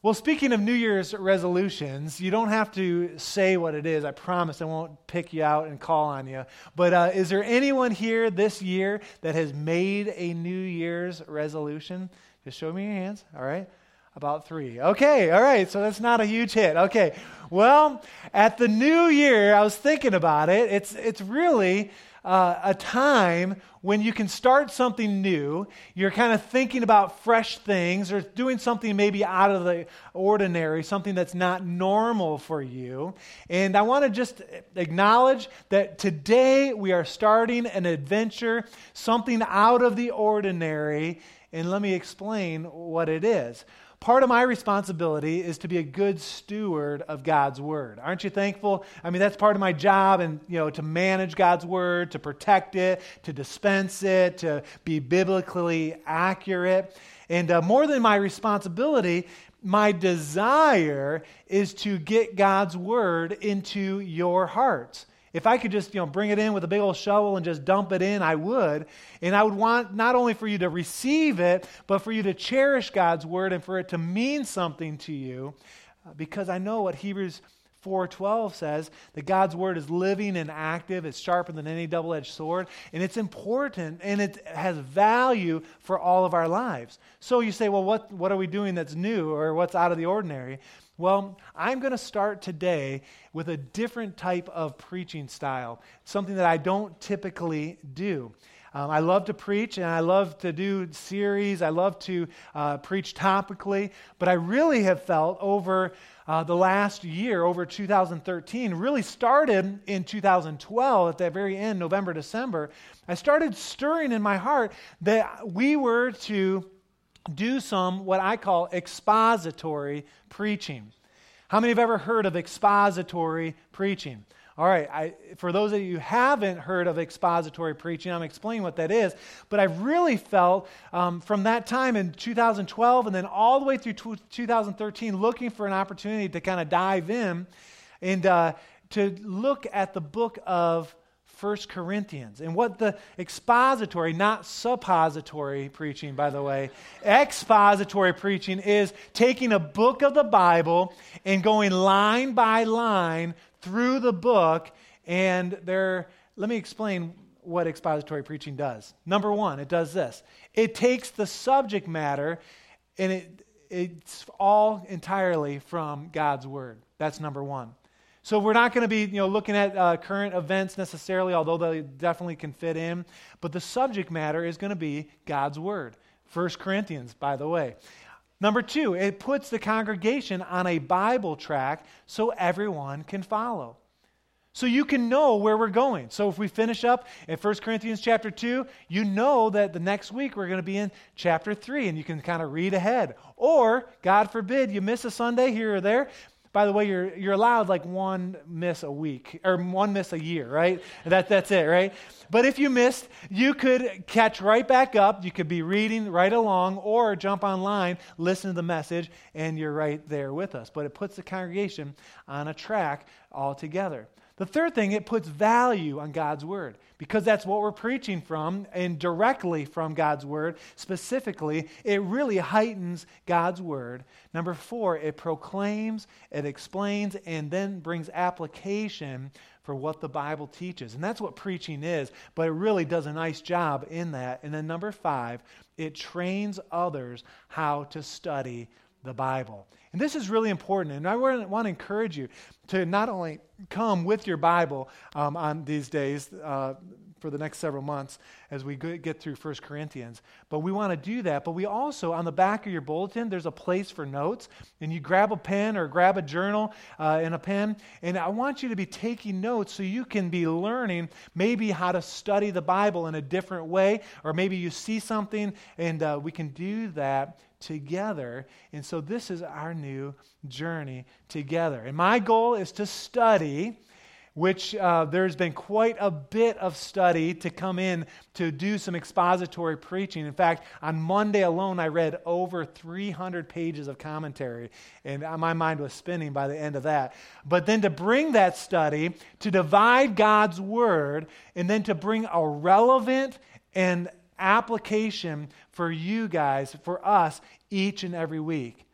Well, speaking of New Year's resolutions, you don't have to say what it is. I promise I won't pick you out and call on you. But uh, is there anyone here this year that has made a New Year's resolution? Just show me your hands, all right? About three. Okay, all right, so that's not a huge hit. Okay, well, at the new year, I was thinking about it. It's, it's really uh, a time when you can start something new. You're kind of thinking about fresh things or doing something maybe out of the ordinary, something that's not normal for you. And I want to just acknowledge that today we are starting an adventure, something out of the ordinary. And let me explain what it is. Part of my responsibility is to be a good steward of God's word. Aren't you thankful? I mean, that's part of my job and, you know, to manage God's word, to protect it, to dispense it, to be biblically accurate. And uh, more than my responsibility, my desire is to get God's word into your hearts. If I could just, you know, bring it in with a big old shovel and just dump it in, I would. And I would want not only for you to receive it, but for you to cherish God's word and for it to mean something to you. Uh, because I know what Hebrews 4:12 says that God's word is living and active, it's sharper than any double-edged sword, and it's important and it has value for all of our lives. So you say, well, what, what are we doing that's new or what's out of the ordinary? Well, I'm going to start today with a different type of preaching style, something that I don't typically do. Um, I love to preach and I love to do series. I love to uh, preach topically, but I really have felt over uh, the last year, over 2013, really started in 2012 at that very end, November, December. I started stirring in my heart that we were to do some what I call expository preaching. How many have ever heard of expository preaching? All right, I, for those of you who haven't heard of expository preaching, I'm explaining what that is. But I really felt um, from that time in 2012 and then all the way through 2013 looking for an opportunity to kind of dive in and uh, to look at the book of 1 Corinthians. And what the expository, not suppository preaching, by the way, expository preaching is taking a book of the Bible and going line by line through the book. And there, let me explain what expository preaching does. Number one, it does this it takes the subject matter and it, it's all entirely from God's Word. That's number one. So we're not going to be you know, looking at uh, current events necessarily, although they definitely can fit in. But the subject matter is going to be God's Word. First Corinthians, by the way. Number two, it puts the congregation on a Bible track so everyone can follow. So you can know where we're going. So if we finish up in 1 Corinthians chapter 2, you know that the next week we're going to be in chapter 3 and you can kind of read ahead. Or, God forbid, you miss a Sunday here or there, by the way, you're, you're allowed like one miss a week or one miss a year, right? That, that's it, right? But if you missed, you could catch right back up. You could be reading right along or jump online, listen to the message, and you're right there with us. But it puts the congregation on a track altogether. The third thing, it puts value on God's word because that's what we're preaching from and directly from God's word. Specifically, it really heightens God's word. Number four, it proclaims, it explains, and then brings application for what the Bible teaches. And that's what preaching is, but it really does a nice job in that. And then number five, it trains others how to study the Bible. And this is really important. And I want to encourage you to not only come with your Bible um, on these days uh, for the next several months as we get through 1 Corinthians, but we want to do that. But we also, on the back of your bulletin, there's a place for notes. And you grab a pen or grab a journal uh, and a pen. And I want you to be taking notes so you can be learning maybe how to study the Bible in a different way. Or maybe you see something and uh, we can do that together. And so this is our new journey together. And my goal is to study, which uh, there's been quite a bit of study to come in to do some expository preaching. In fact, on Monday alone, I read over 300 pages of commentary, and my mind was spinning by the end of that. But then to bring that study, to divide God's word, and then to bring a relevant and application for you guys, for us, each and every week.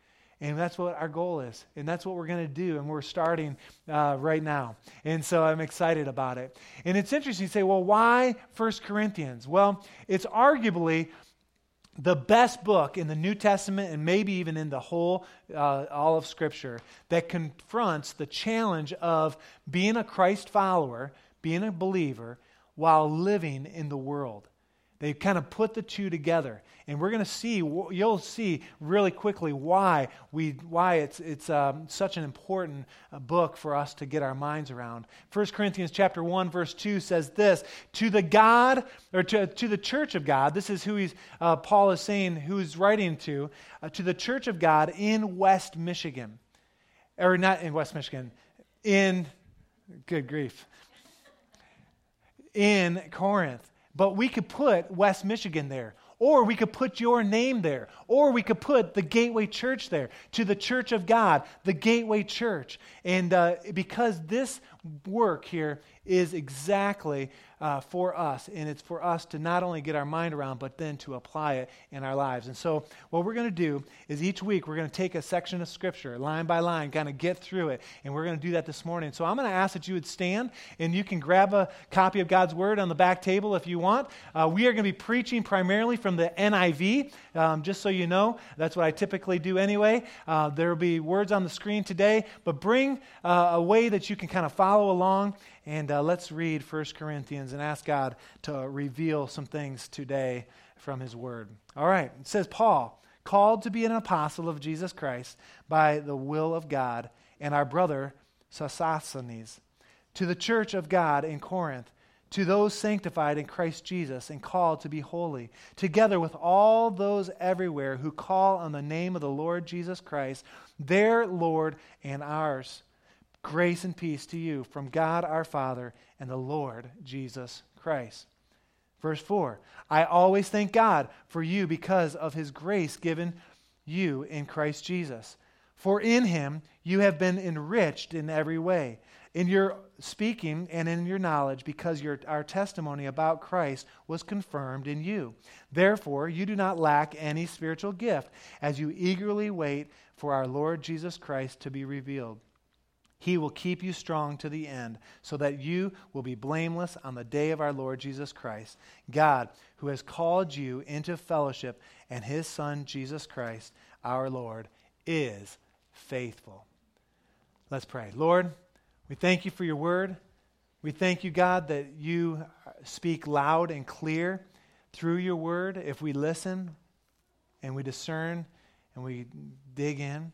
And that's what our goal is. And that's what we're going to do. And we're starting uh, right now. And so I'm excited about it. And it's interesting to say, well, why 1 Corinthians? Well, it's arguably the best book in the New Testament and maybe even in the whole, uh, all of Scripture that confronts the challenge of being a Christ follower, being a believer, while living in the world. They kind of put the two together. And we're going to see, you'll see really quickly why, we, why it's, it's um, such an important uh, book for us to get our minds around. 1 Corinthians chapter 1, verse 2 says this, To the God, or to, to the church of God, this is who he's, uh, Paul is saying, who he's writing to, uh, to the church of God in West Michigan. Or not in West Michigan, in, good grief, in Corinth. But we could put West Michigan there, or we could put your name there, or we could put the Gateway Church there, to the Church of God, the Gateway Church. And uh, because this work here is exactly uh, for us. And it's for us to not only get our mind around, but then to apply it in our lives. And so, what we're going to do is each week we're going to take a section of Scripture, line by line, kind of get through it. And we're going to do that this morning. So, I'm going to ask that you would stand and you can grab a copy of God's Word on the back table if you want. Uh, we are going to be preaching primarily from the NIV, um, just so you know. That's what I typically do anyway. Uh, there will be words on the screen today, but bring uh, a way that you can kind of follow along and uh, let's read 1 Corinthians and ask God to reveal some things today from His Word. All right, it says, Paul, called to be an apostle of Jesus Christ by the will of God, and our brother Sosthenes, to the church of God in Corinth, to those sanctified in Christ Jesus and called to be holy, together with all those everywhere who call on the name of the Lord Jesus Christ, their Lord and ours. Grace and peace to you from God our Father and the Lord Jesus Christ. Verse 4 I always thank God for you because of his grace given you in Christ Jesus. For in him you have been enriched in every way, in your speaking and in your knowledge, because your, our testimony about Christ was confirmed in you. Therefore, you do not lack any spiritual gift as you eagerly wait for our Lord Jesus Christ to be revealed. He will keep you strong to the end, so that you will be blameless on the day of our Lord Jesus Christ. God, who has called you into fellowship, and his Son, Jesus Christ, our Lord, is faithful. Let's pray. Lord, we thank you for your word. We thank you, God, that you speak loud and clear through your word if we listen and we discern and we dig in.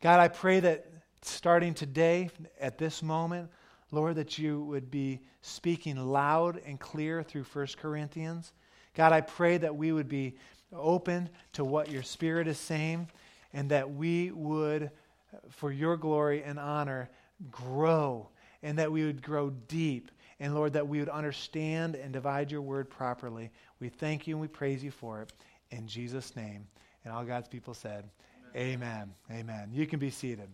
God, I pray that starting today, at this moment, Lord, that you would be speaking loud and clear through 1 Corinthians. God, I pray that we would be open to what your Spirit is saying and that we would, for your glory and honor, grow and that we would grow deep. And Lord, that we would understand and divide your word properly. We thank you and we praise you for it. In Jesus' name. And all God's people said, Amen. Amen. Amen. You can be seated.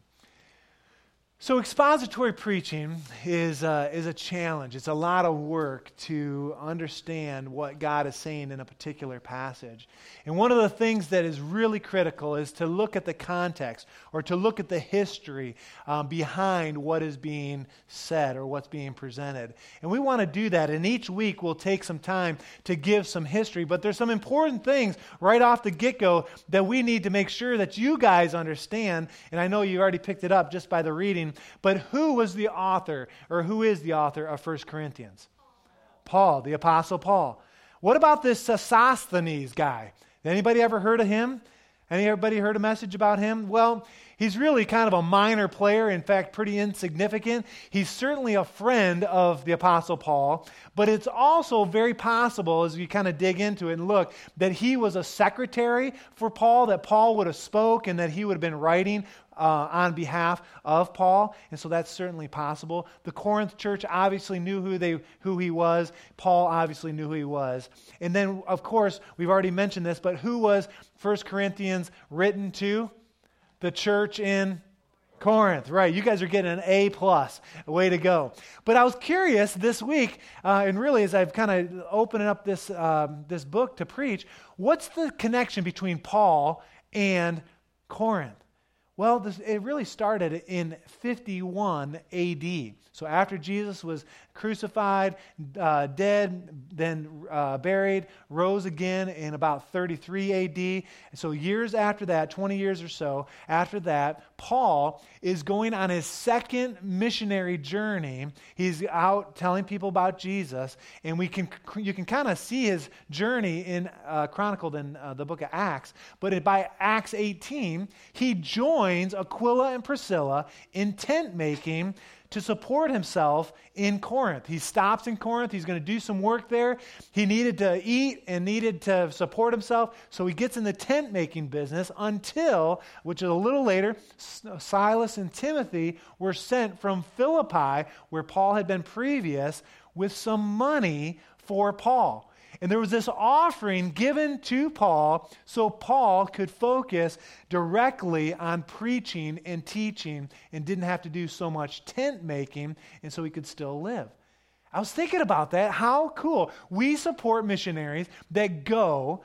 So, expository preaching is, uh, is a challenge. It's a lot of work to understand what God is saying in a particular passage. And one of the things that is really critical is to look at the context or to look at the history um, behind what is being said or what's being presented. And we want to do that. And each week we'll take some time to give some history. But there's some important things right off the get go that we need to make sure that you guys understand. And I know you already picked it up just by the reading but who was the author, or who is the author of 1 Corinthians? Paul, the Apostle Paul. What about this Sosthenes guy? Anybody ever heard of him? Anybody heard a message about him? Well, he's really kind of a minor player, in fact, pretty insignificant. He's certainly a friend of the Apostle Paul, but it's also very possible, as you kind of dig into it and look, that he was a secretary for Paul, that Paul would have spoke and that he would have been writing uh, on behalf of Paul, and so that's certainly possible. The Corinth church obviously knew who, they, who he was. Paul obviously knew who he was. And then, of course, we've already mentioned this, but who was 1 Corinthians written to? The church in Corinth, right? You guys are getting an A plus. Way to go! But I was curious this week, uh, and really as I've kind of opened up this um, this book to preach, what's the connection between Paul and Corinth? Well, this, it really started in 51 AD. So after Jesus was crucified, uh, dead, then uh, buried, rose again in about 33 AD. So years after that, 20 years or so after that, Paul is going on his second missionary journey. He's out telling people about Jesus, and we can you can kind of see his journey in uh, chronicled in uh, the book of Acts. But by Acts 18, he joins Aquila and Priscilla in tent making to support himself in Corinth. He stops in Corinth. He's going to do some work there. He needed to eat and needed to support himself. So he gets in the tent making business until, which is a little later, Silas and Timothy were sent from Philippi, where Paul had been previous, with some money for Paul. And there was this offering given to Paul so Paul could focus directly on preaching and teaching and didn't have to do so much tent making, and so he could still live. I was thinking about that. How cool. We support missionaries that go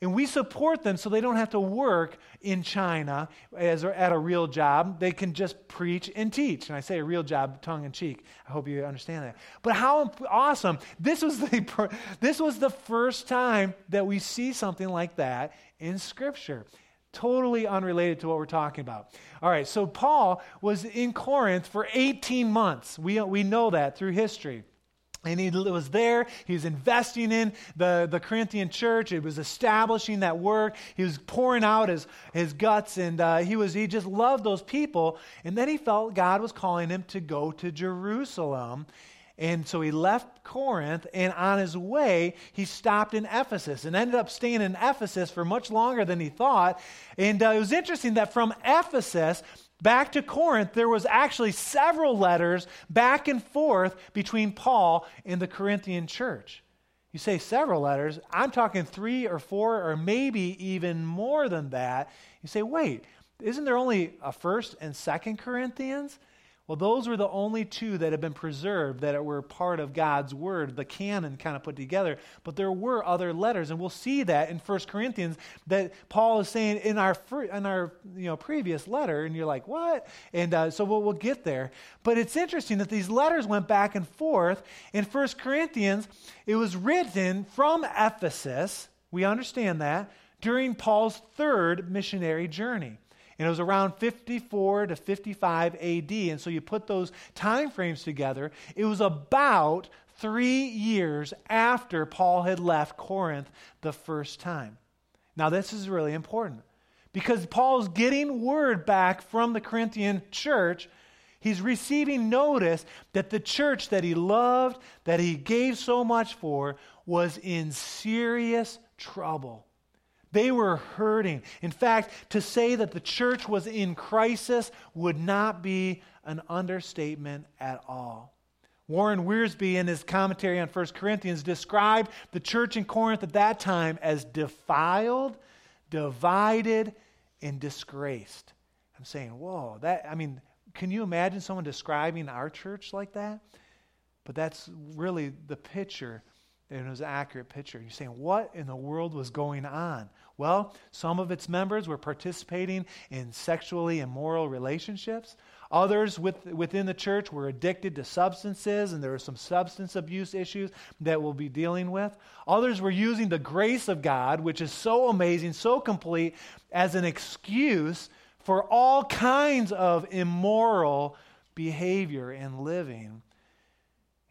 and we support them so they don't have to work in China as at a real job. They can just preach and teach. And I say a real job, tongue in cheek. I hope you understand that. But how awesome! This was the this was the first time that we see something like that in Scripture. Totally unrelated to what we're talking about. All right, so Paul was in Corinth for 18 months. We, we know that through history. And he was there. He was investing in the, the Corinthian church. It was establishing that work. He was pouring out his, his guts, and uh, he, was, he just loved those people. And then he felt God was calling him to go to Jerusalem. And so he left Corinth, and on his way, he stopped in Ephesus and ended up staying in Ephesus for much longer than he thought. And uh, it was interesting that from Ephesus, Back to Corinth, there was actually several letters back and forth between Paul and the Corinthian church. You say several letters. I'm talking three or four or maybe even more than that. You say, wait, isn't there only a first and second Corinthians? Well, those were the only two that have been preserved that were part of God's word, the canon kind of put together. But there were other letters, and we'll see that in 1 Corinthians that Paul is saying in our in our you know previous letter, and you're like, what? And uh, so we'll, we'll get there. But it's interesting that these letters went back and forth. In 1 Corinthians, it was written from Ephesus. We understand that during Paul's third missionary journey. And it was around 54 to 55 AD. And so you put those time frames together, it was about three years after Paul had left Corinth the first time. Now, this is really important because Paul's getting word back from the Corinthian church. He's receiving notice that the church that he loved, that he gave so much for, was in serious trouble. They were hurting. In fact, to say that the church was in crisis would not be an understatement at all. Warren Wiersbe, in his commentary on 1 Corinthians, described the church in Corinth at that time as defiled, divided, and disgraced. I'm saying, whoa, that, I mean, can you imagine someone describing our church like that? But that's really the picture and it was an accurate picture. You're saying, what in the world was going on? Well, some of its members were participating in sexually immoral relationships. Others with, within the church were addicted to substances, and there were some substance abuse issues that we'll be dealing with. Others were using the grace of God, which is so amazing, so complete, as an excuse for all kinds of immoral behavior and living.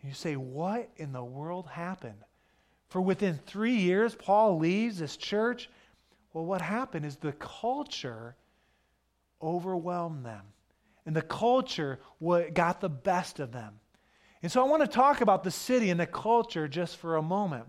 You say, what in the world happened? For within three years, Paul leaves this church. Well, what happened is the culture overwhelmed them. And the culture got the best of them. And so I want to talk about the city and the culture just for a moment.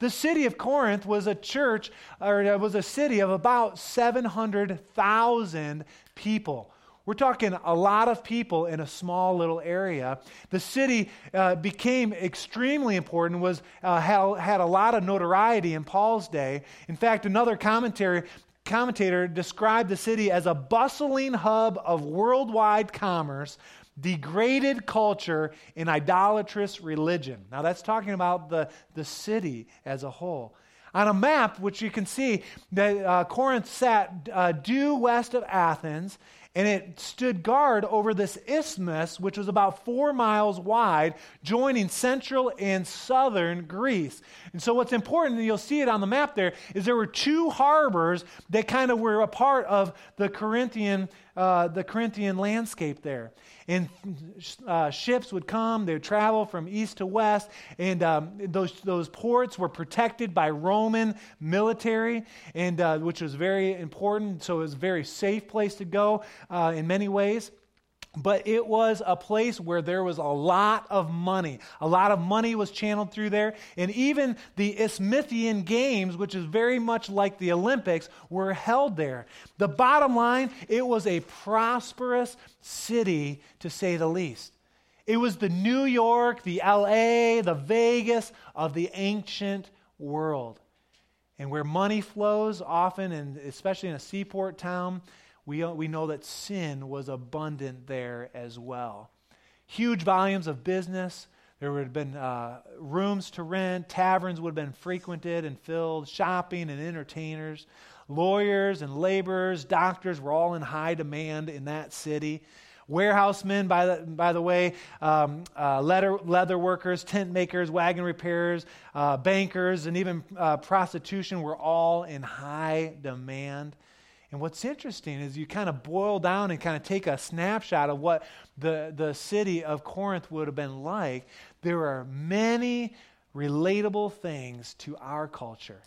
The city of Corinth was a church, or it was a city of about 700,000 people. We're talking a lot of people in a small little area. The city uh, became extremely important, was, uh, had, had a lot of notoriety in Paul's day. In fact, another commentary commentator described the city as a bustling hub of worldwide commerce, degraded culture, and idolatrous religion. Now, that's talking about the, the city as a whole. On a map, which you can see, that uh, Corinth sat uh, due west of Athens and it stood guard over this isthmus, which was about four miles wide, joining central and southern Greece. And so, what's important, and you'll see it on the map there, is there were two harbors that kind of were a part of the Corinthian, uh, the Corinthian landscape there. And uh, ships would come, they would travel from east to west, and um, those, those ports were protected by Roman military, and, uh, which was very important. So, it was a very safe place to go uh, in many ways. But it was a place where there was a lot of money. A lot of money was channeled through there. And even the Isthmian Games, which is very much like the Olympics, were held there. The bottom line, it was a prosperous city, to say the least. It was the New York, the LA, the Vegas of the ancient world. And where money flows, often, and especially in a seaport town, we, we know that sin was abundant there as well. Huge volumes of business. There would have been uh, rooms to rent, taverns would have been frequented and filled, shopping and entertainers. Lawyers and laborers, doctors were all in high demand in that city. Warehousemen, by the, by the way, um, uh, leather, leather workers, tent makers, wagon repairers, uh, bankers, and even uh, prostitution were all in high demand. And what's interesting is you kind of boil down and kind of take a snapshot of what the, the city of Corinth would have been like. There are many relatable things to our culture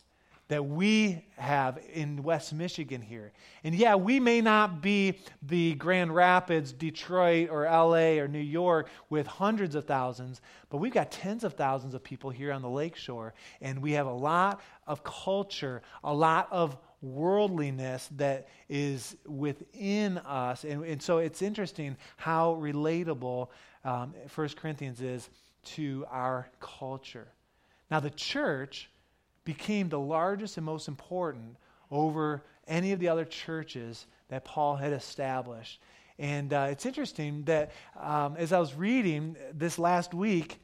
that we have in West Michigan here. And yeah, we may not be the Grand Rapids, Detroit, or LA, or New York with hundreds of thousands, but we've got tens of thousands of people here on the lakeshore. And we have a lot of culture, a lot of worldliness that is within us. And, and so it's interesting how relatable um, 1 Corinthians is to our culture. Now, the church became the largest and most important over any of the other churches that Paul had established. And uh, it's interesting that um, as I was reading this last week,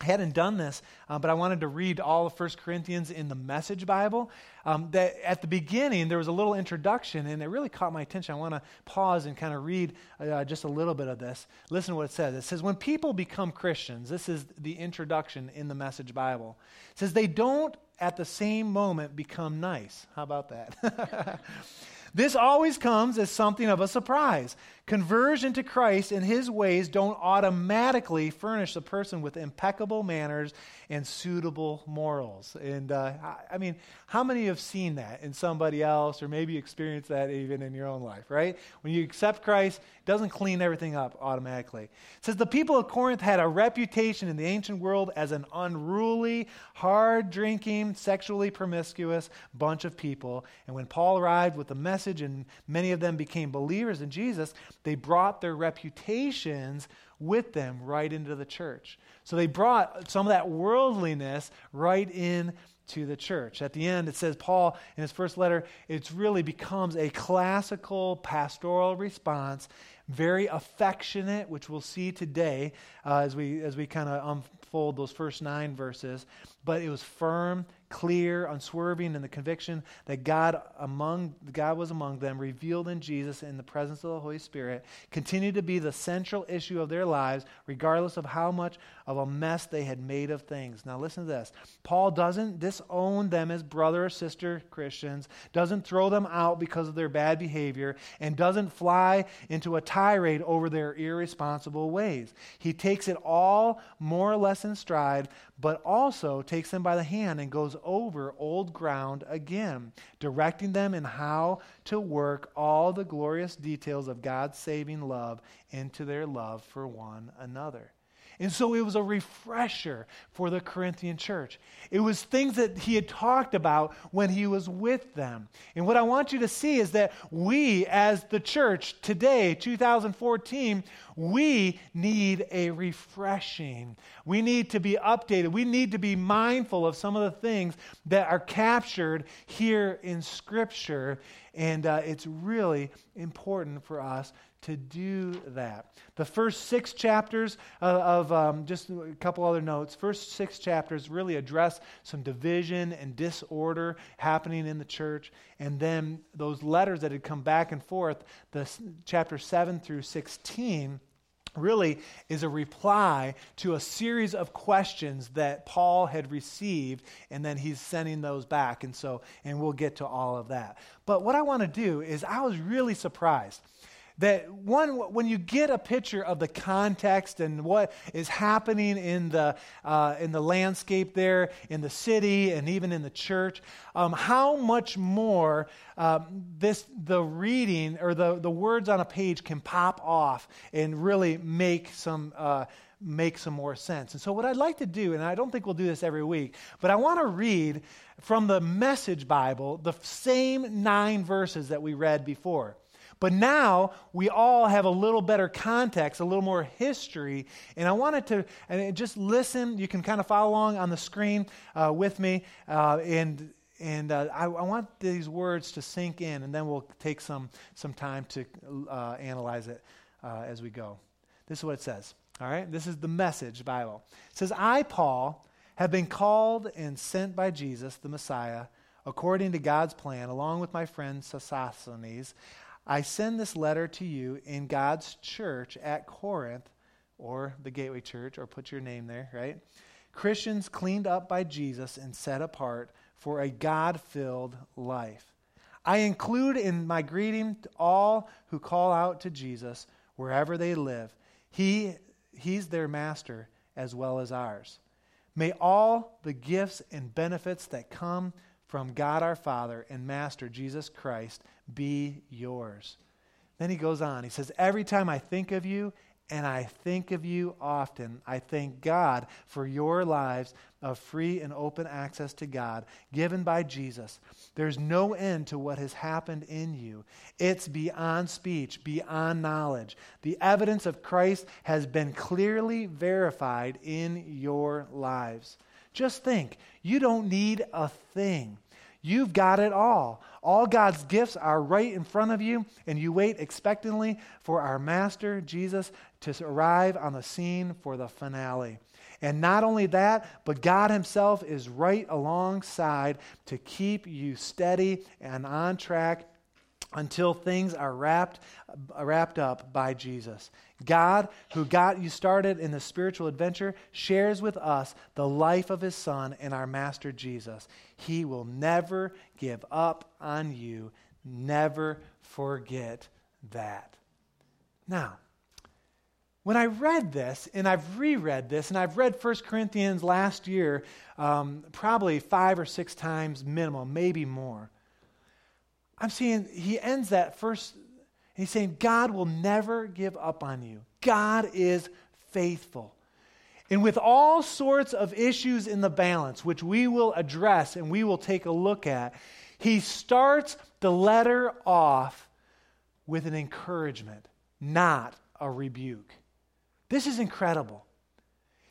I hadn't done this, uh, but I wanted to read all of 1 Corinthians in the Message Bible. Um, that at the beginning, there was a little introduction, and it really caught my attention. I want to pause and kind of read uh, just a little bit of this. Listen to what it says. It says, When people become Christians, this is the introduction in the Message Bible. It says, they don't at the same moment become nice. How about that? This always comes as something of a surprise. Conversion to Christ and his ways don't automatically furnish a person with impeccable manners and suitable morals. And uh, I mean, how many have seen that in somebody else or maybe experienced that even in your own life, right? When you accept Christ, it doesn't clean everything up automatically. It says the people of Corinth had a reputation in the ancient world as an unruly, hard drinking, sexually promiscuous bunch of people. And when Paul arrived with the message and many of them became believers in Jesus, they brought their reputations with them right into the church. So they brought some of that worldliness right in to the church. At the end, it says Paul in his first letter, it really becomes a classical pastoral response, very affectionate, which we'll see today uh, as we as we kind of unfold those first nine verses. But it was firm, clear, unswerving in the conviction that God among God was among them, revealed in Jesus in the presence of the Holy Spirit, continued to be the central issue of their lives, regardless of how much of a mess they had made of things. Now listen to this. Paul doesn't disown them as brother or sister Christians, doesn't throw them out because of their bad behavior, and doesn't fly into a tirade over their irresponsible ways. He takes it all more or less in stride, but also takes them by the hand and goes over old ground again, directing them in how to work all the glorious details of God's saving love into their love for one another. And so it was a refresher for the Corinthian church. It was things that he had talked about when he was with them. And what I want you to see is that we, as the church today, 2014, we need a refreshing. We need to be updated. We need to be mindful of some of the things that are captured here in Scripture. And uh, it's really important for us to do that. The first six chapters of, of um, just a couple other notes, first six chapters really address some division and disorder happening in the church. And then those letters that had come back and forth, the chapter 7 through 16 really is a reply to a series of questions that Paul had received, and then he's sending those back. And so, and we'll get to all of that. But what I want to do is, I was really surprised that one when you get a picture of the context and what is happening in the uh, in the landscape there in the city and even in the church um, how much more um, this the reading or the, the words on a page can pop off and really make some uh, make some more sense. And so what i'd like to do and i don't think we'll do this every week but i want to read from the message bible the same nine verses that we read before but now we all have a little better context, a little more history. And I wanted to and just listen. You can kind of follow along on the screen uh, with me. Uh, and and uh, I, I, want these words to sink in, and then we'll take some, some time to uh, analyze it uh, as we go. This is what it says. All right? This is the message Bible. It says, I, Paul, have been called and sent by Jesus, the Messiah, according to God's plan, along with my friend Sosthenes. I send this letter to you in God's church at Corinth, or the Gateway Church, or put your name there, right? Christians cleaned up by Jesus and set apart for a God filled life. I include in my greeting all who call out to Jesus wherever they live. He, he's their master as well as ours. May all the gifts and benefits that come from God our Father and Master Jesus Christ be yours. Then he goes on. He says, Every time I think of you, and I think of you often, I thank God for your lives of free and open access to God given by Jesus. There's no end to what has happened in you. It's beyond speech, beyond knowledge. The evidence of Christ has been clearly verified in your lives. Just think, you don't need a thing. You've got it all. All God's gifts are right in front of you, and you wait expectantly for our Master, Jesus, to arrive on the scene for the finale. And not only that, but God Himself is right alongside to keep you steady and on track until things are wrapped, wrapped up by Jesus. God, who got you started in the spiritual adventure, shares with us the life of his Son and our Master Jesus. He will never give up on you. Never forget that. Now, when I read this, and I've reread this, and I've read 1 Corinthians last year um, probably five or six times minimum, maybe more. I'm seeing he ends that first He's saying God will never give up on you. God is faithful. And with all sorts of issues in the balance, which we will address and we will take a look at, he starts the letter off with an encouragement, not a rebuke. This is incredible.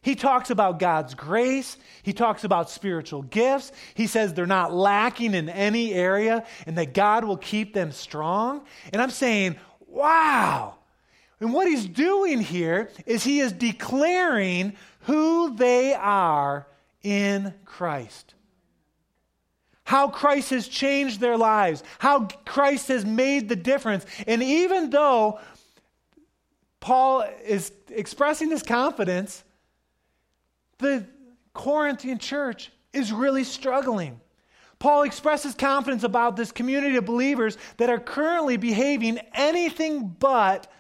He talks about God's grace. He talks about spiritual gifts. He says they're not lacking in any area and that God will keep them strong. And I'm saying, wow. And what he's doing here is he is declaring who they are in Christ. How Christ has changed their lives, how Christ has made the difference. And even though Paul is expressing this confidence, the Corinthian church is really struggling. Paul expresses confidence about this community of believers that are currently behaving anything but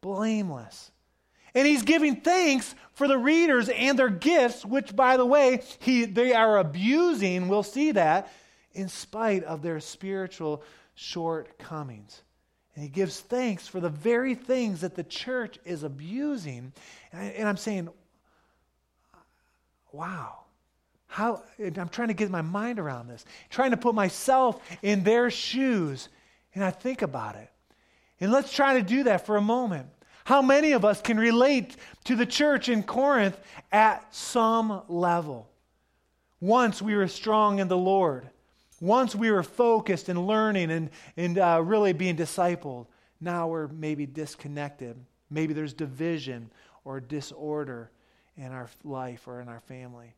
blameless. And he's giving thanks for the readers and their gifts, which, by the way, he, they are abusing. We'll see that in spite of their spiritual shortcomings. And he gives thanks for the very things that the church is abusing. And, I, and I'm saying, wow. How, I'm trying to get my mind around this, trying to put myself in their shoes. And I think about it. And let's try to do that for a moment. How many of us can relate to the church in Corinth at some level? Once we were strong in the Lord. Once we were focused and learning and, and uh, really being discipled. now we're maybe disconnected. Maybe there's division or disorder in our life or in our family.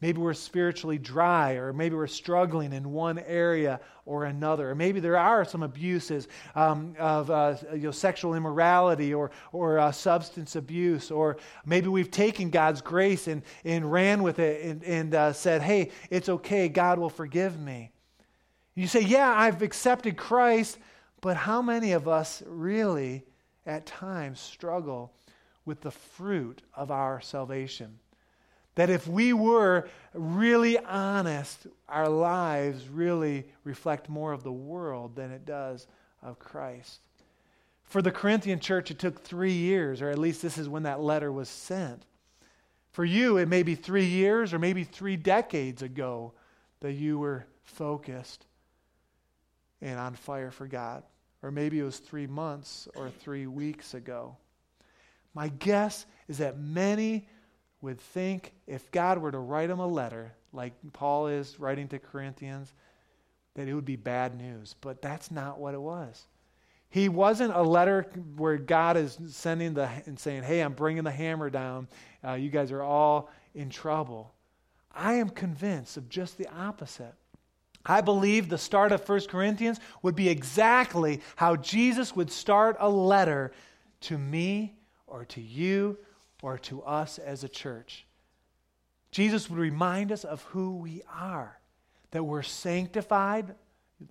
Maybe we're spiritually dry, or maybe we're struggling in one area or another. Or maybe there are some abuses um, of uh, you know, sexual immorality or, or uh, substance abuse. Or maybe we've taken God's grace and, and ran with it and, and uh, said, hey, it's okay, God will forgive me. You say, yeah, I've accepted Christ, but how many of us really at times struggle with the fruit of our salvation? That if we were really honest, our lives really reflect more of the world than it does of Christ. For the Corinthian church, it took three years, or at least this is when that letter was sent. For you, it may be three years or maybe three decades ago that you were focused and on fire for God. Or maybe it was three months or three weeks ago. My guess is that many would think if God were to write him a letter, like Paul is writing to Corinthians, that it would be bad news. But that's not what it was. He wasn't a letter where God is sending the and saying, "Hey, I'm bringing the hammer down. Uh, you guys are all in trouble." I am convinced of just the opposite. I believe the start of 1 Corinthians would be exactly how Jesus would start a letter to me or to you or to us as a church. Jesus would remind us of who we are, that we're sanctified.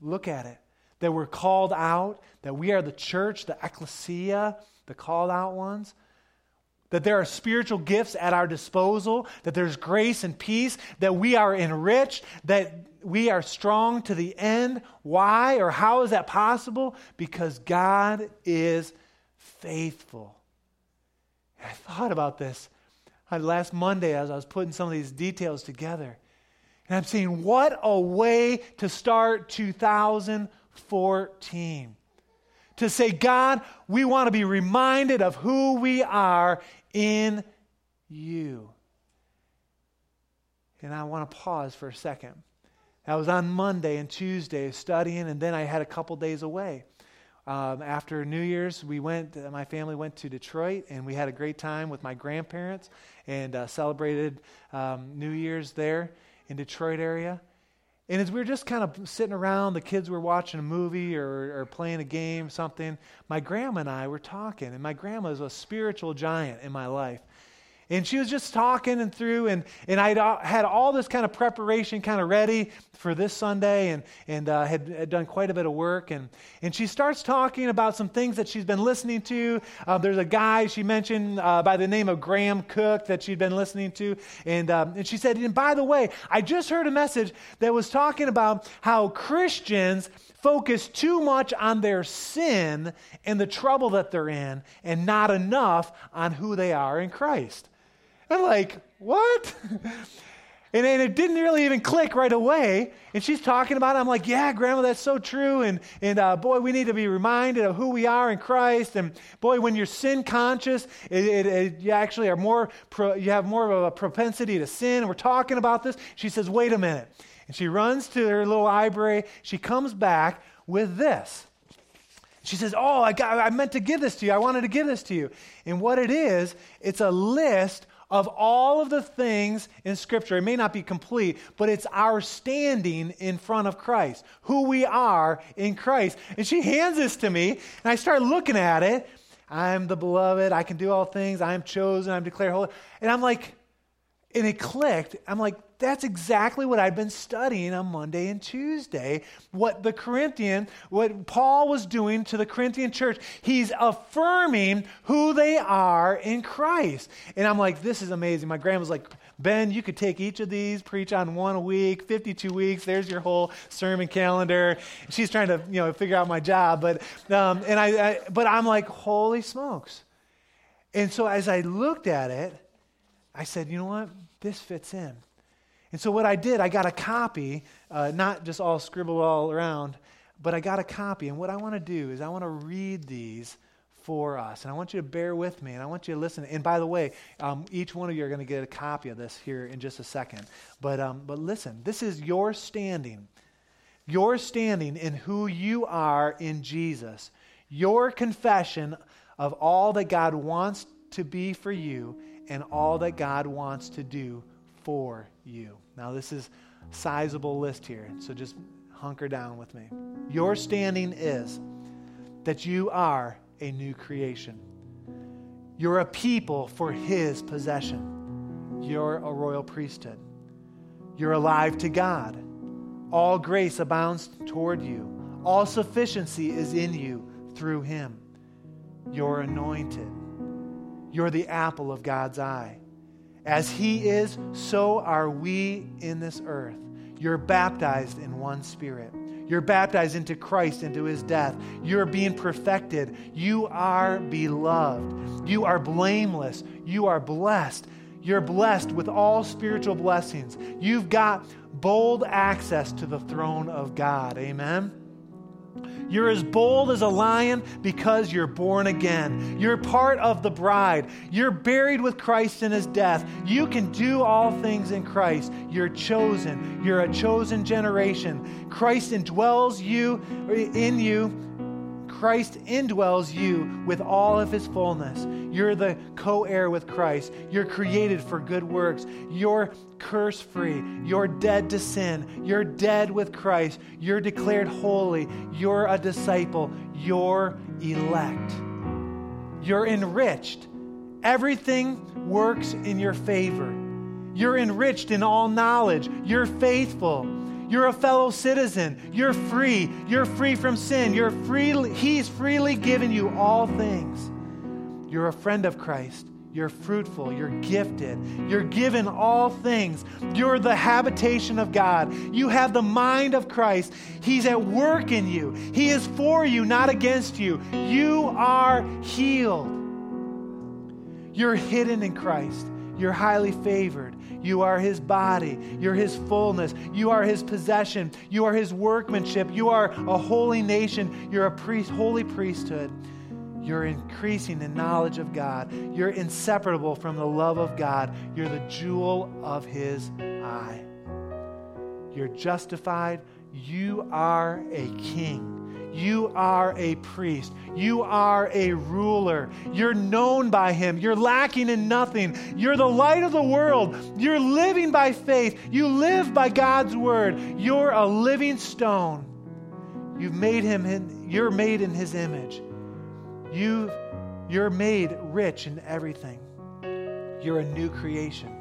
Look at it. That we're called out, that we are the church, the ecclesia, the called out ones. That there are spiritual gifts at our disposal, that there's grace and peace, that we are enriched, that we are strong to the end. Why or how is that possible? Because God is faithful. I thought about this uh, last Monday as I was putting some of these details together. And I'm saying, what a way to start 2014. To say, God, we want to be reminded of who we are in you. And I want to pause for a second. I was on Monday and Tuesday studying, and then I had a couple days away. Um, after New Year's, we went, uh, my family went to Detroit and we had a great time with my grandparents and uh, celebrated um, New Year's there in Detroit area. And as we were just kind of sitting around, the kids were watching a movie or, or playing a game, something, my grandma and I were talking. And my grandma is a spiritual giant in my life. And she was just talking and through, and, and I had all this kind of preparation kind of ready for this Sunday and, and uh, had, had, done quite a bit of work. And, and she starts talking about some things that she's been listening to. Uh, there's a guy she mentioned uh, by the name of Graham Cooke that she'd been listening to. And, um, and she said, and by the way, I just heard a message that was talking about how Christians focus too much on their sin and the trouble that they're in and not enough on who they are in Christ. I'm like, what? And, and it didn't really even click right away. And she's talking about it. I'm like, yeah, Grandma, that's so true. And, and uh, boy, we need to be reminded of who we are in Christ. And boy, when you're sin conscious, it, it, it, you actually are more, pro, you have more of a propensity to sin. And we're talking about this. She says, wait a minute. And she runs to her little library. She comes back with this. She says, Oh, I, got, I meant to give this to you. I wanted to give this to you. And what it is, it's a list of all of the things in Scripture. It may not be complete, but it's our standing in front of Christ, who we are in Christ. And she hands this to me, and I start looking at it. I'm the beloved. I can do all things. I am chosen. I'm declared holy. And I'm like, and it clicked. I'm like, that's exactly what I've been studying on Monday and Tuesday. What the Corinthian, what Paul was doing to the Corinthian church, he's affirming who they are in Christ. And I'm like, this is amazing. My grandma's like, Ben, you could take each of these, preach on one a week, 52 weeks. There's your whole sermon calendar. She's trying to, you know, figure out my job, but um, and I, I, but I'm like, holy smokes! And so as I looked at it, I said, you know what? This fits in. And so what I did, I got a copy, uh, not just all scribbled all around, but I got a copy. And what I want to do is I want to read these for us. And I want you to bear with me and I want you to listen. And by the way, um, each one of you are going to get a copy of this here in just a second. But, um, but listen, this is your standing. Your standing in who you are in Jesus. Your confession of all that God wants to be for you and all that God wants to do for you. Now, this is sizable list here, so just hunker down with me. Your standing is that you are a new creation. You're a people for his possession. You're a royal priesthood. You're alive to God. All grace abounds toward you. All sufficiency is in you through him. You're anointed. You're the apple of God's eye. As he is, so are we in this earth. You're baptized in one spirit. You're baptized into Christ, into his death. You're being perfected. You are beloved. You are blameless. You are blessed. You're blessed with all spiritual blessings. You've got bold access to the throne of God. Amen. You're as bold as a lion because you're born again. You're part of the bride. You're buried with Christ in his death. You can do all things in Christ. You're chosen. You're a chosen generation. Christ indwells you in you Christ indwells you with all of his fullness. You're the co heir with Christ. You're created for good works. You're curse free. You're dead to sin. You're dead with Christ. You're declared holy. You're a disciple. You're elect. You're enriched. Everything works in your favor. You're enriched in all knowledge. You're faithful. You're a fellow citizen. You're free. You're free from sin. You're freely, he's freely given you all things. You're a friend of Christ. You're fruitful. You're gifted. You're given all things. You're the habitation of God. You have the mind of Christ. He's at work in you. He is for you, not against you. You are healed. You're hidden in Christ. You're highly favored. You are his body. You're his fullness. You are his possession. You are his workmanship. You are a holy nation. You're a priest, holy priesthood. You're increasing in knowledge of God. You're inseparable from the love of God. You're the jewel of his eye. You're justified. You are a king. You are a priest. You are a ruler. You're known by him. You're lacking in nothing. You're the light of the world. You're living by faith. You live by God's word. You're a living stone. You've made him in, you're made in his image. You you're made rich in everything. You're a new creation.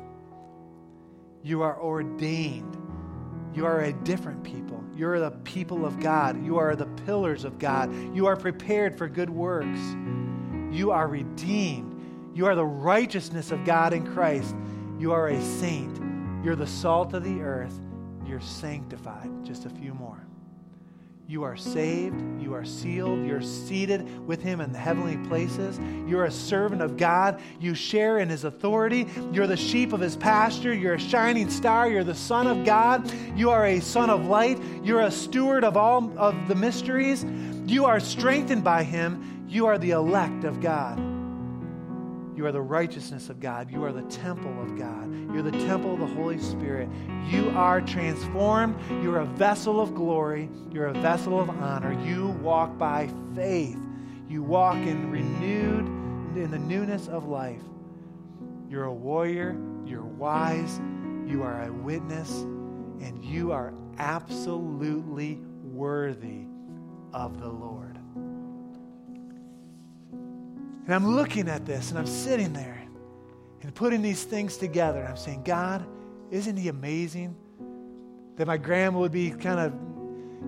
You are ordained. You are a different people. You're the people of God. You are the pillars of God. You are prepared for good works. You are redeemed. You are the righteousness of God in Christ. You are a saint. You're the salt of the earth. You're sanctified. Just a few more. You are saved. You are sealed. You're seated with Him in the heavenly places. You're a servant of God. You share in His authority. You're the sheep of His pasture. You're a shining star. You're the Son of God. You are a son of light. You're a steward of all of the mysteries. You are strengthened by Him. You are the elect of God. You are the righteousness of God. You are the temple of God. You're the temple of the Holy Spirit. You are transformed. You're a vessel of glory. You're a vessel of honor. You walk by faith. You walk in renewed, in the newness of life. You're a warrior. You're wise. You are a witness. And you are absolutely worthy of the Lord. And I'm looking at this and I'm sitting there and putting these things together. And I'm saying, God, isn't He amazing? That my grandma would be kind of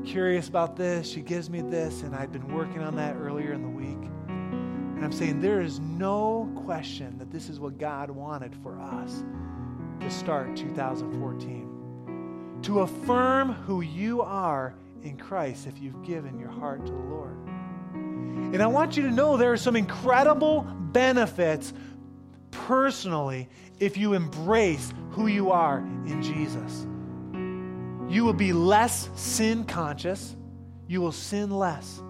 curious about this. She gives me this, and I'd been working on that earlier in the week. And I'm saying, there is no question that this is what God wanted for us to start 2014. To affirm who you are in Christ if you've given your heart to the Lord. And I want you to know there are some incredible benefits personally if you embrace who you are in Jesus. You will be less sin conscious, you will sin less.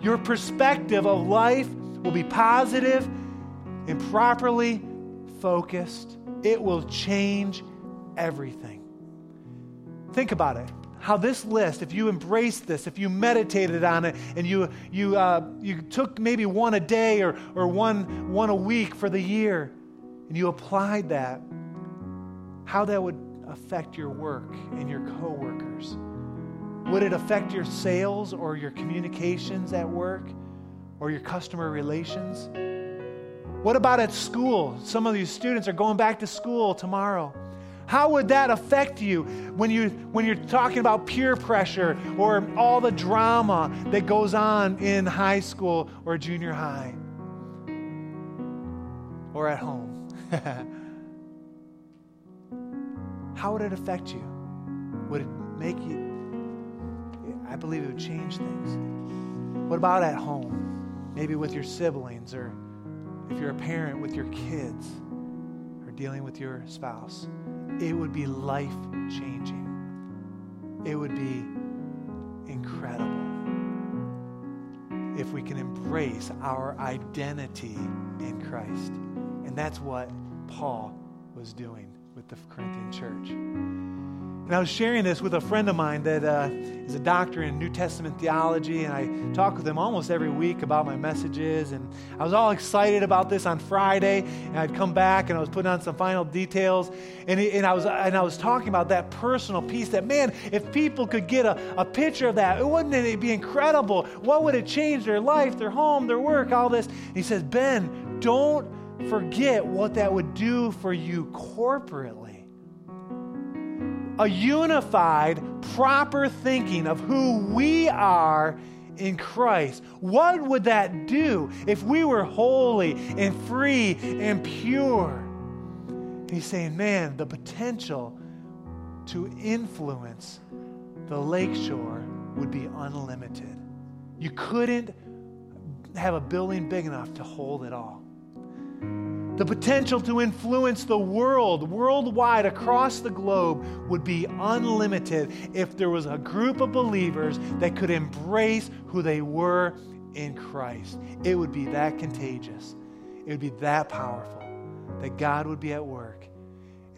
Your perspective of life will be positive and properly focused. It will change everything. Think about it. How this list, if you embraced this, if you meditated on it, and you, you, uh, you took maybe one a day or, or one, one a week for the year, and you applied that, how that would affect your work and your coworkers. Would it affect your sales or your communications at work or your customer relations? What about at school? Some of these students are going back to school tomorrow. How would that affect you when, you when you're talking about peer pressure or all the drama that goes on in high school or junior high or at home? How would it affect you? Would it make you? I believe it would change things. What about at home? Maybe with your siblings, or if you're a parent with your kids, or dealing with your spouse it would be life changing. It would be incredible if we can embrace our identity in Christ. And that's what Paul was doing with the Corinthian church. And I was sharing this with a friend of mine that uh, is a doctor in New Testament theology, and I talk with him almost every week about my messages. And I was all excited about this on Friday, and I'd come back and I was putting on some final details, and, he, and I was and I was talking about that personal piece. That man, if people could get a, a picture of that, wouldn't it be incredible? What would it change their life, their home, their work, all this? And he says, Ben, don't forget what that would do for you corporately a unified, proper thinking of who we are in Christ. What would that do if we were holy and free and pure? He's saying, man, the potential to influence the lakeshore would be unlimited. You couldn't have a building big enough to hold it all the potential to influence the world worldwide across the globe would be unlimited if there was a group of believers that could embrace who they were in Christ. It would be that contagious. It would be that powerful that God would be at work.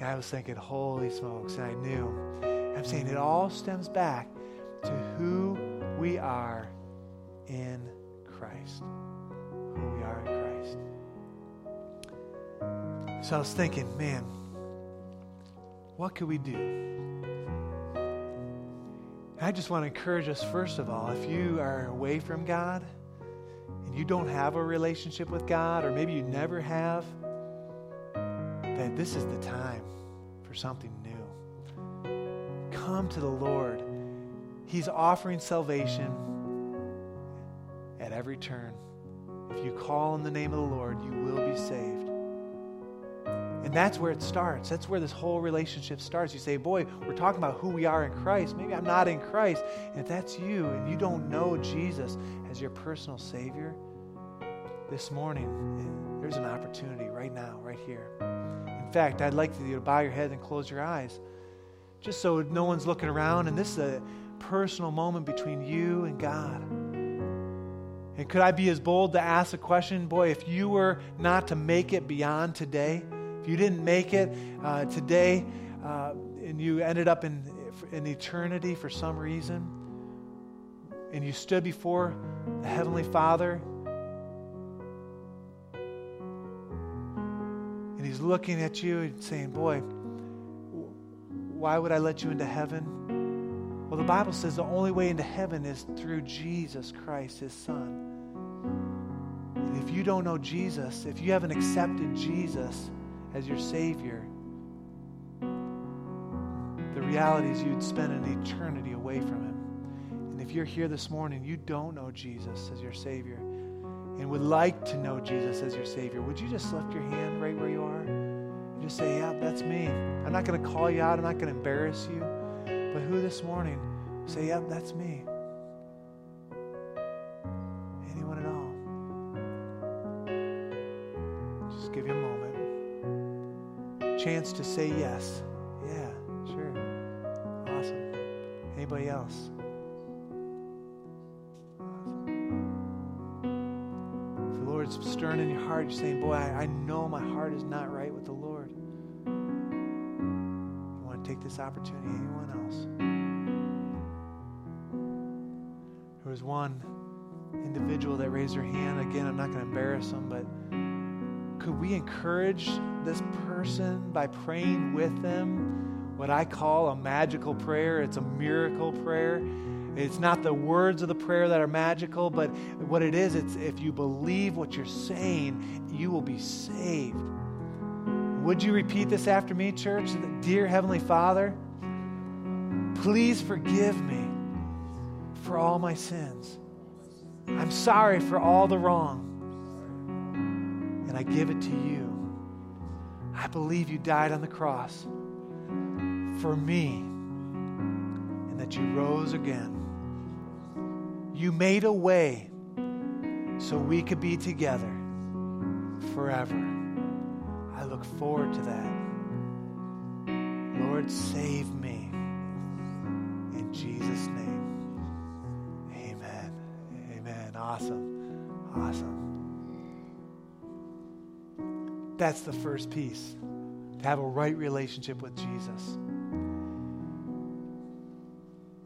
And I was thinking, holy smokes, and I knew. I'm saying it all stems back to who we are in Christ. So I was thinking, man, what could we do? I just want to encourage us, first of all, if you are away from God and you don't have a relationship with God, or maybe you never have, that this is the time for something new. Come to the Lord. He's offering salvation at every turn. If you call on the name of the Lord, you will be saved. And that's where it starts. That's where this whole relationship starts. You say, Boy, we're talking about who we are in Christ. Maybe I'm not in Christ. And if that's you and you don't know Jesus as your personal Savior, this morning, there's an opportunity right now, right here. In fact, I'd like you to bow your head and close your eyes just so no one's looking around. And this is a personal moment between you and God. And could I be as bold to ask a question? Boy, if you were not to make it beyond today, if you didn't make it uh, today uh, and you ended up in, in eternity for some reason, and you stood before the Heavenly Father, and He's looking at you and saying, Boy, why would I let you into heaven? Well, the Bible says the only way into heaven is through Jesus Christ, His Son. And if you don't know Jesus, if you haven't accepted Jesus, as your Savior, the reality is you'd spend an eternity away from Him. And if you're here this morning, you don't know Jesus as your Savior and would like to know Jesus as your Savior, would you just lift your hand right where you are? And just say, Yeah, that's me. I'm not going to call you out, I'm not going to embarrass you. But who this morning? Say, Yeah, that's me. Chance to say yes. Yeah, sure. Awesome. Anybody else? If the Lord's stirring in your heart, you're saying, Boy, I, I know my heart is not right with the Lord. You want to take this opportunity? Anyone else? There was one individual that raised their hand. Again, I'm not going to embarrass them, but could we encourage this person by praying with them what I call a magical prayer? It's a miracle prayer. It's not the words of the prayer that are magical, but what it is, it's if you believe what you're saying, you will be saved. Would you repeat this after me, church? Dear Heavenly Father, please forgive me for all my sins. I'm sorry for all the wrong and I give it to you. I believe you died on the cross for me and that you rose again. You made a way so we could be together forever. I look forward to that. Lord, save me. In Jesus' name. Amen. Amen. Awesome. Awesome. That's the first piece to have a right relationship with Jesus.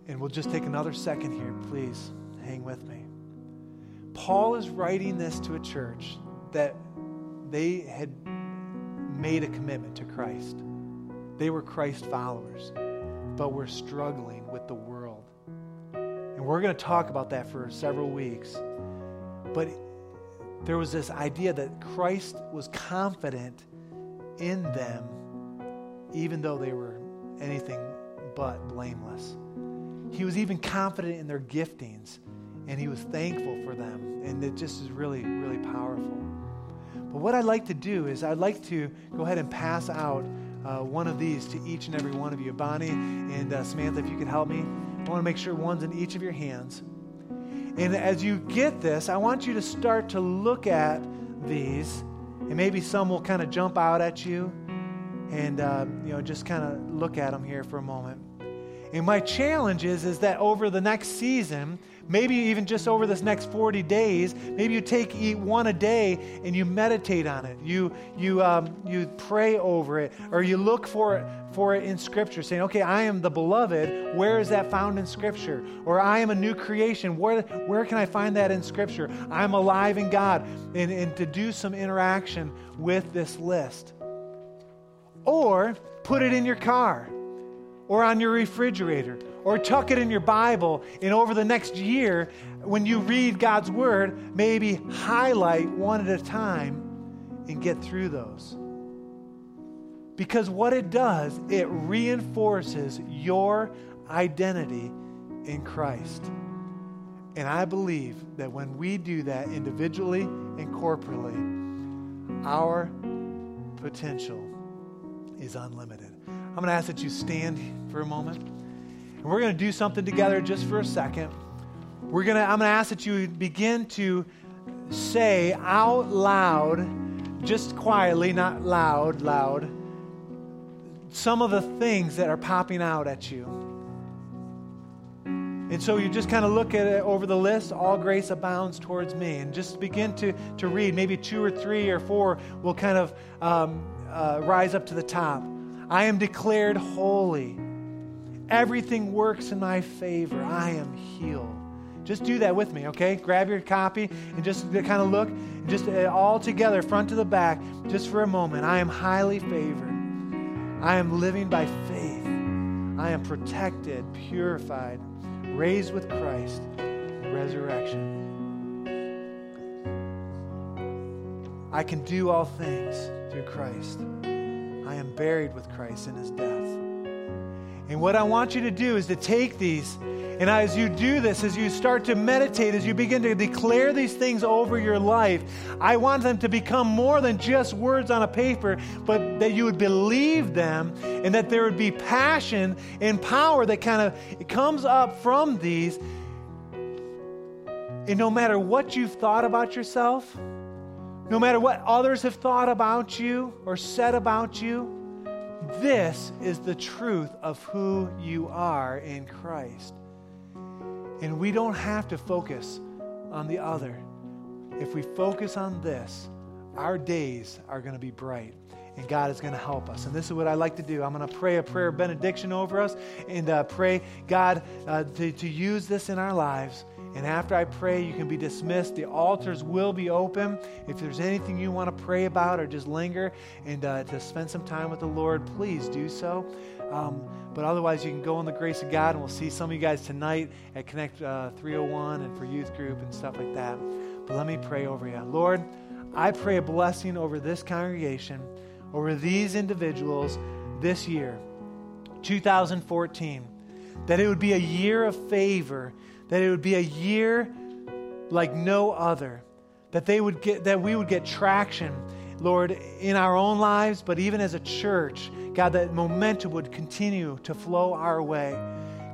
And we'll just take another second here. Please hang with me. Paul is writing this to a church that they had made a commitment to Christ. They were Christ followers, but were struggling with the world. And we're going to talk about that for several weeks. But there was this idea that Christ was confident in them, even though they were anything but blameless. He was even confident in their giftings, and he was thankful for them. And it just is really, really powerful. But what I'd like to do is, I'd like to go ahead and pass out uh, one of these to each and every one of you. Bonnie and uh, Samantha, if you could help me. I want to make sure one's in each of your hands. And as you get this, I want you to start to look at these, and maybe some will kind of jump out at you, and uh, you know just kind of look at them here for a moment. And my challenge is, is that over the next season, maybe even just over this next 40 days, maybe you take eat one a day and you meditate on it. You, you, um, you pray over it, or you look for it, for it in Scripture, saying, okay, I am the beloved. Where is that found in Scripture? Or I am a new creation. Where, where can I find that in Scripture? I'm alive in God. And, and to do some interaction with this list. Or put it in your car or on your refrigerator or tuck it in your Bible. And over the next year, when you read God's Word, maybe highlight one at a time and get through those. Because what it does, it reinforces your identity in Christ. And I believe that when we do that individually and corporately, our potential is unlimited. I'm going to ask that you stand for a moment. And we're going to do something together just for a second. We're going to I'm going to ask that you begin to say out loud, just quietly, not loud, loud, some of the things that are popping out at you. And so you just kind of look at it over the list, all grace abounds towards me, and just begin to, to read. Maybe two or three or four will kind of um, uh, rise up to the top. I am declared holy. Everything works in my favor. I am healed. Just do that with me, okay? Grab your copy and just kind of look, just uh, all together, front to the back, just for a moment. I am highly favored. I am living by faith. I am protected, purified, raised with Christ, resurrection. I can do all things through Christ. I am buried with Christ in his death. And what I want you to do is to take these, and as you do this, as you start to meditate, as you begin to declare these things over your life, I want them to become more than just words on a paper, but that you would believe them and that there would be passion and power that kind of comes up from these. And no matter what you've thought about yourself, no matter what others have thought about you or said about you, this is the truth of who you are in Christ. And we don't have to focus on the other. If we focus on this, our days are going to be bright and God is going to help us. And this is what I like to do. I'm going to pray a prayer of benediction over us and uh, pray, God, uh, to, to use this in our lives And after I pray, you can be dismissed. The altars will be open. If there's anything you want to pray about or just linger and uh, to spend some time with the Lord, please do so. Um, but otherwise, you can go in the grace of God, and we'll see some of you guys tonight at Connect uh, 301 and for youth group and stuff like that. But let me pray over you. Lord, I pray a blessing over this congregation, over these individuals this year, 2014, that it would be a year of favor, that it would be a year like no other, that they would get that we would get traction, Lord, in our own lives, but even as a church, God, that momentum would continue to flow our way.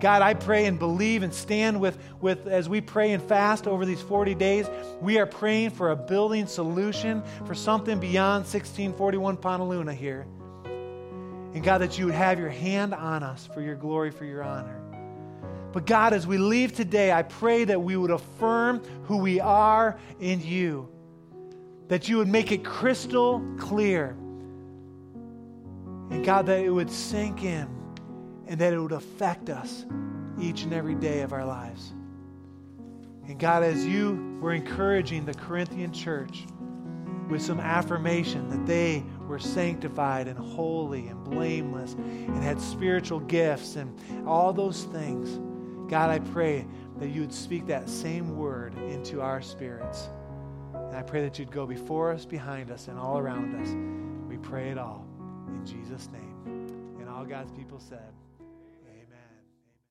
God, I pray and believe and stand with, with as we pray and fast over these 40 days. We are praying for a building solution for something beyond 1641 Pontaluna here. And God, that you would have your hand on us for your glory, for your honor. But God, as we leave today, I pray that we would affirm who we are in you, that you would make it crystal clear. And God, that it would sink in and that it would affect us each and every day of our lives. And God, as you were encouraging the Corinthian church with some affirmation that they were sanctified and holy and blameless and had spiritual gifts and all those things, God, I pray that you would speak that same word into our spirits. And I pray that you'd go before us, behind us, and all around us. We pray it all in Jesus' name. And all God's people said,